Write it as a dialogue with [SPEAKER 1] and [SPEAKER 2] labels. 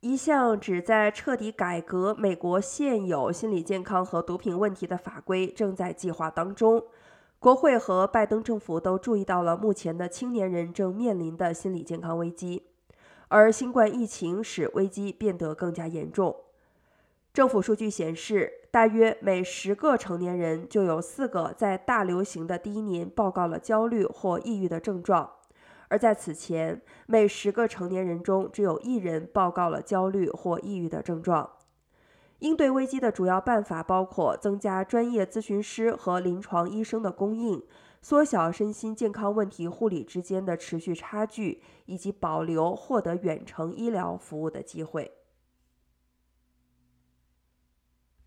[SPEAKER 1] 一项旨在彻底改革美国现有心理健康和毒品问题的法规正在计划当中。国会和拜登政府都注意到了目前的青年人正面临的心理健康危机，而新冠疫情使危机变得更加严重。政府数据显示，大约每十个成年人就有四个在大流行的第一年报告了焦虑或抑郁的症状，而在此前，每十个成年人中只有一人报告了焦虑或抑郁的症状。应对危机的主要办法包括增加专业咨询师和临床医生的供应，缩小身心健康问题护理之间的持续差距，以及保留获得远程医疗服务的机会。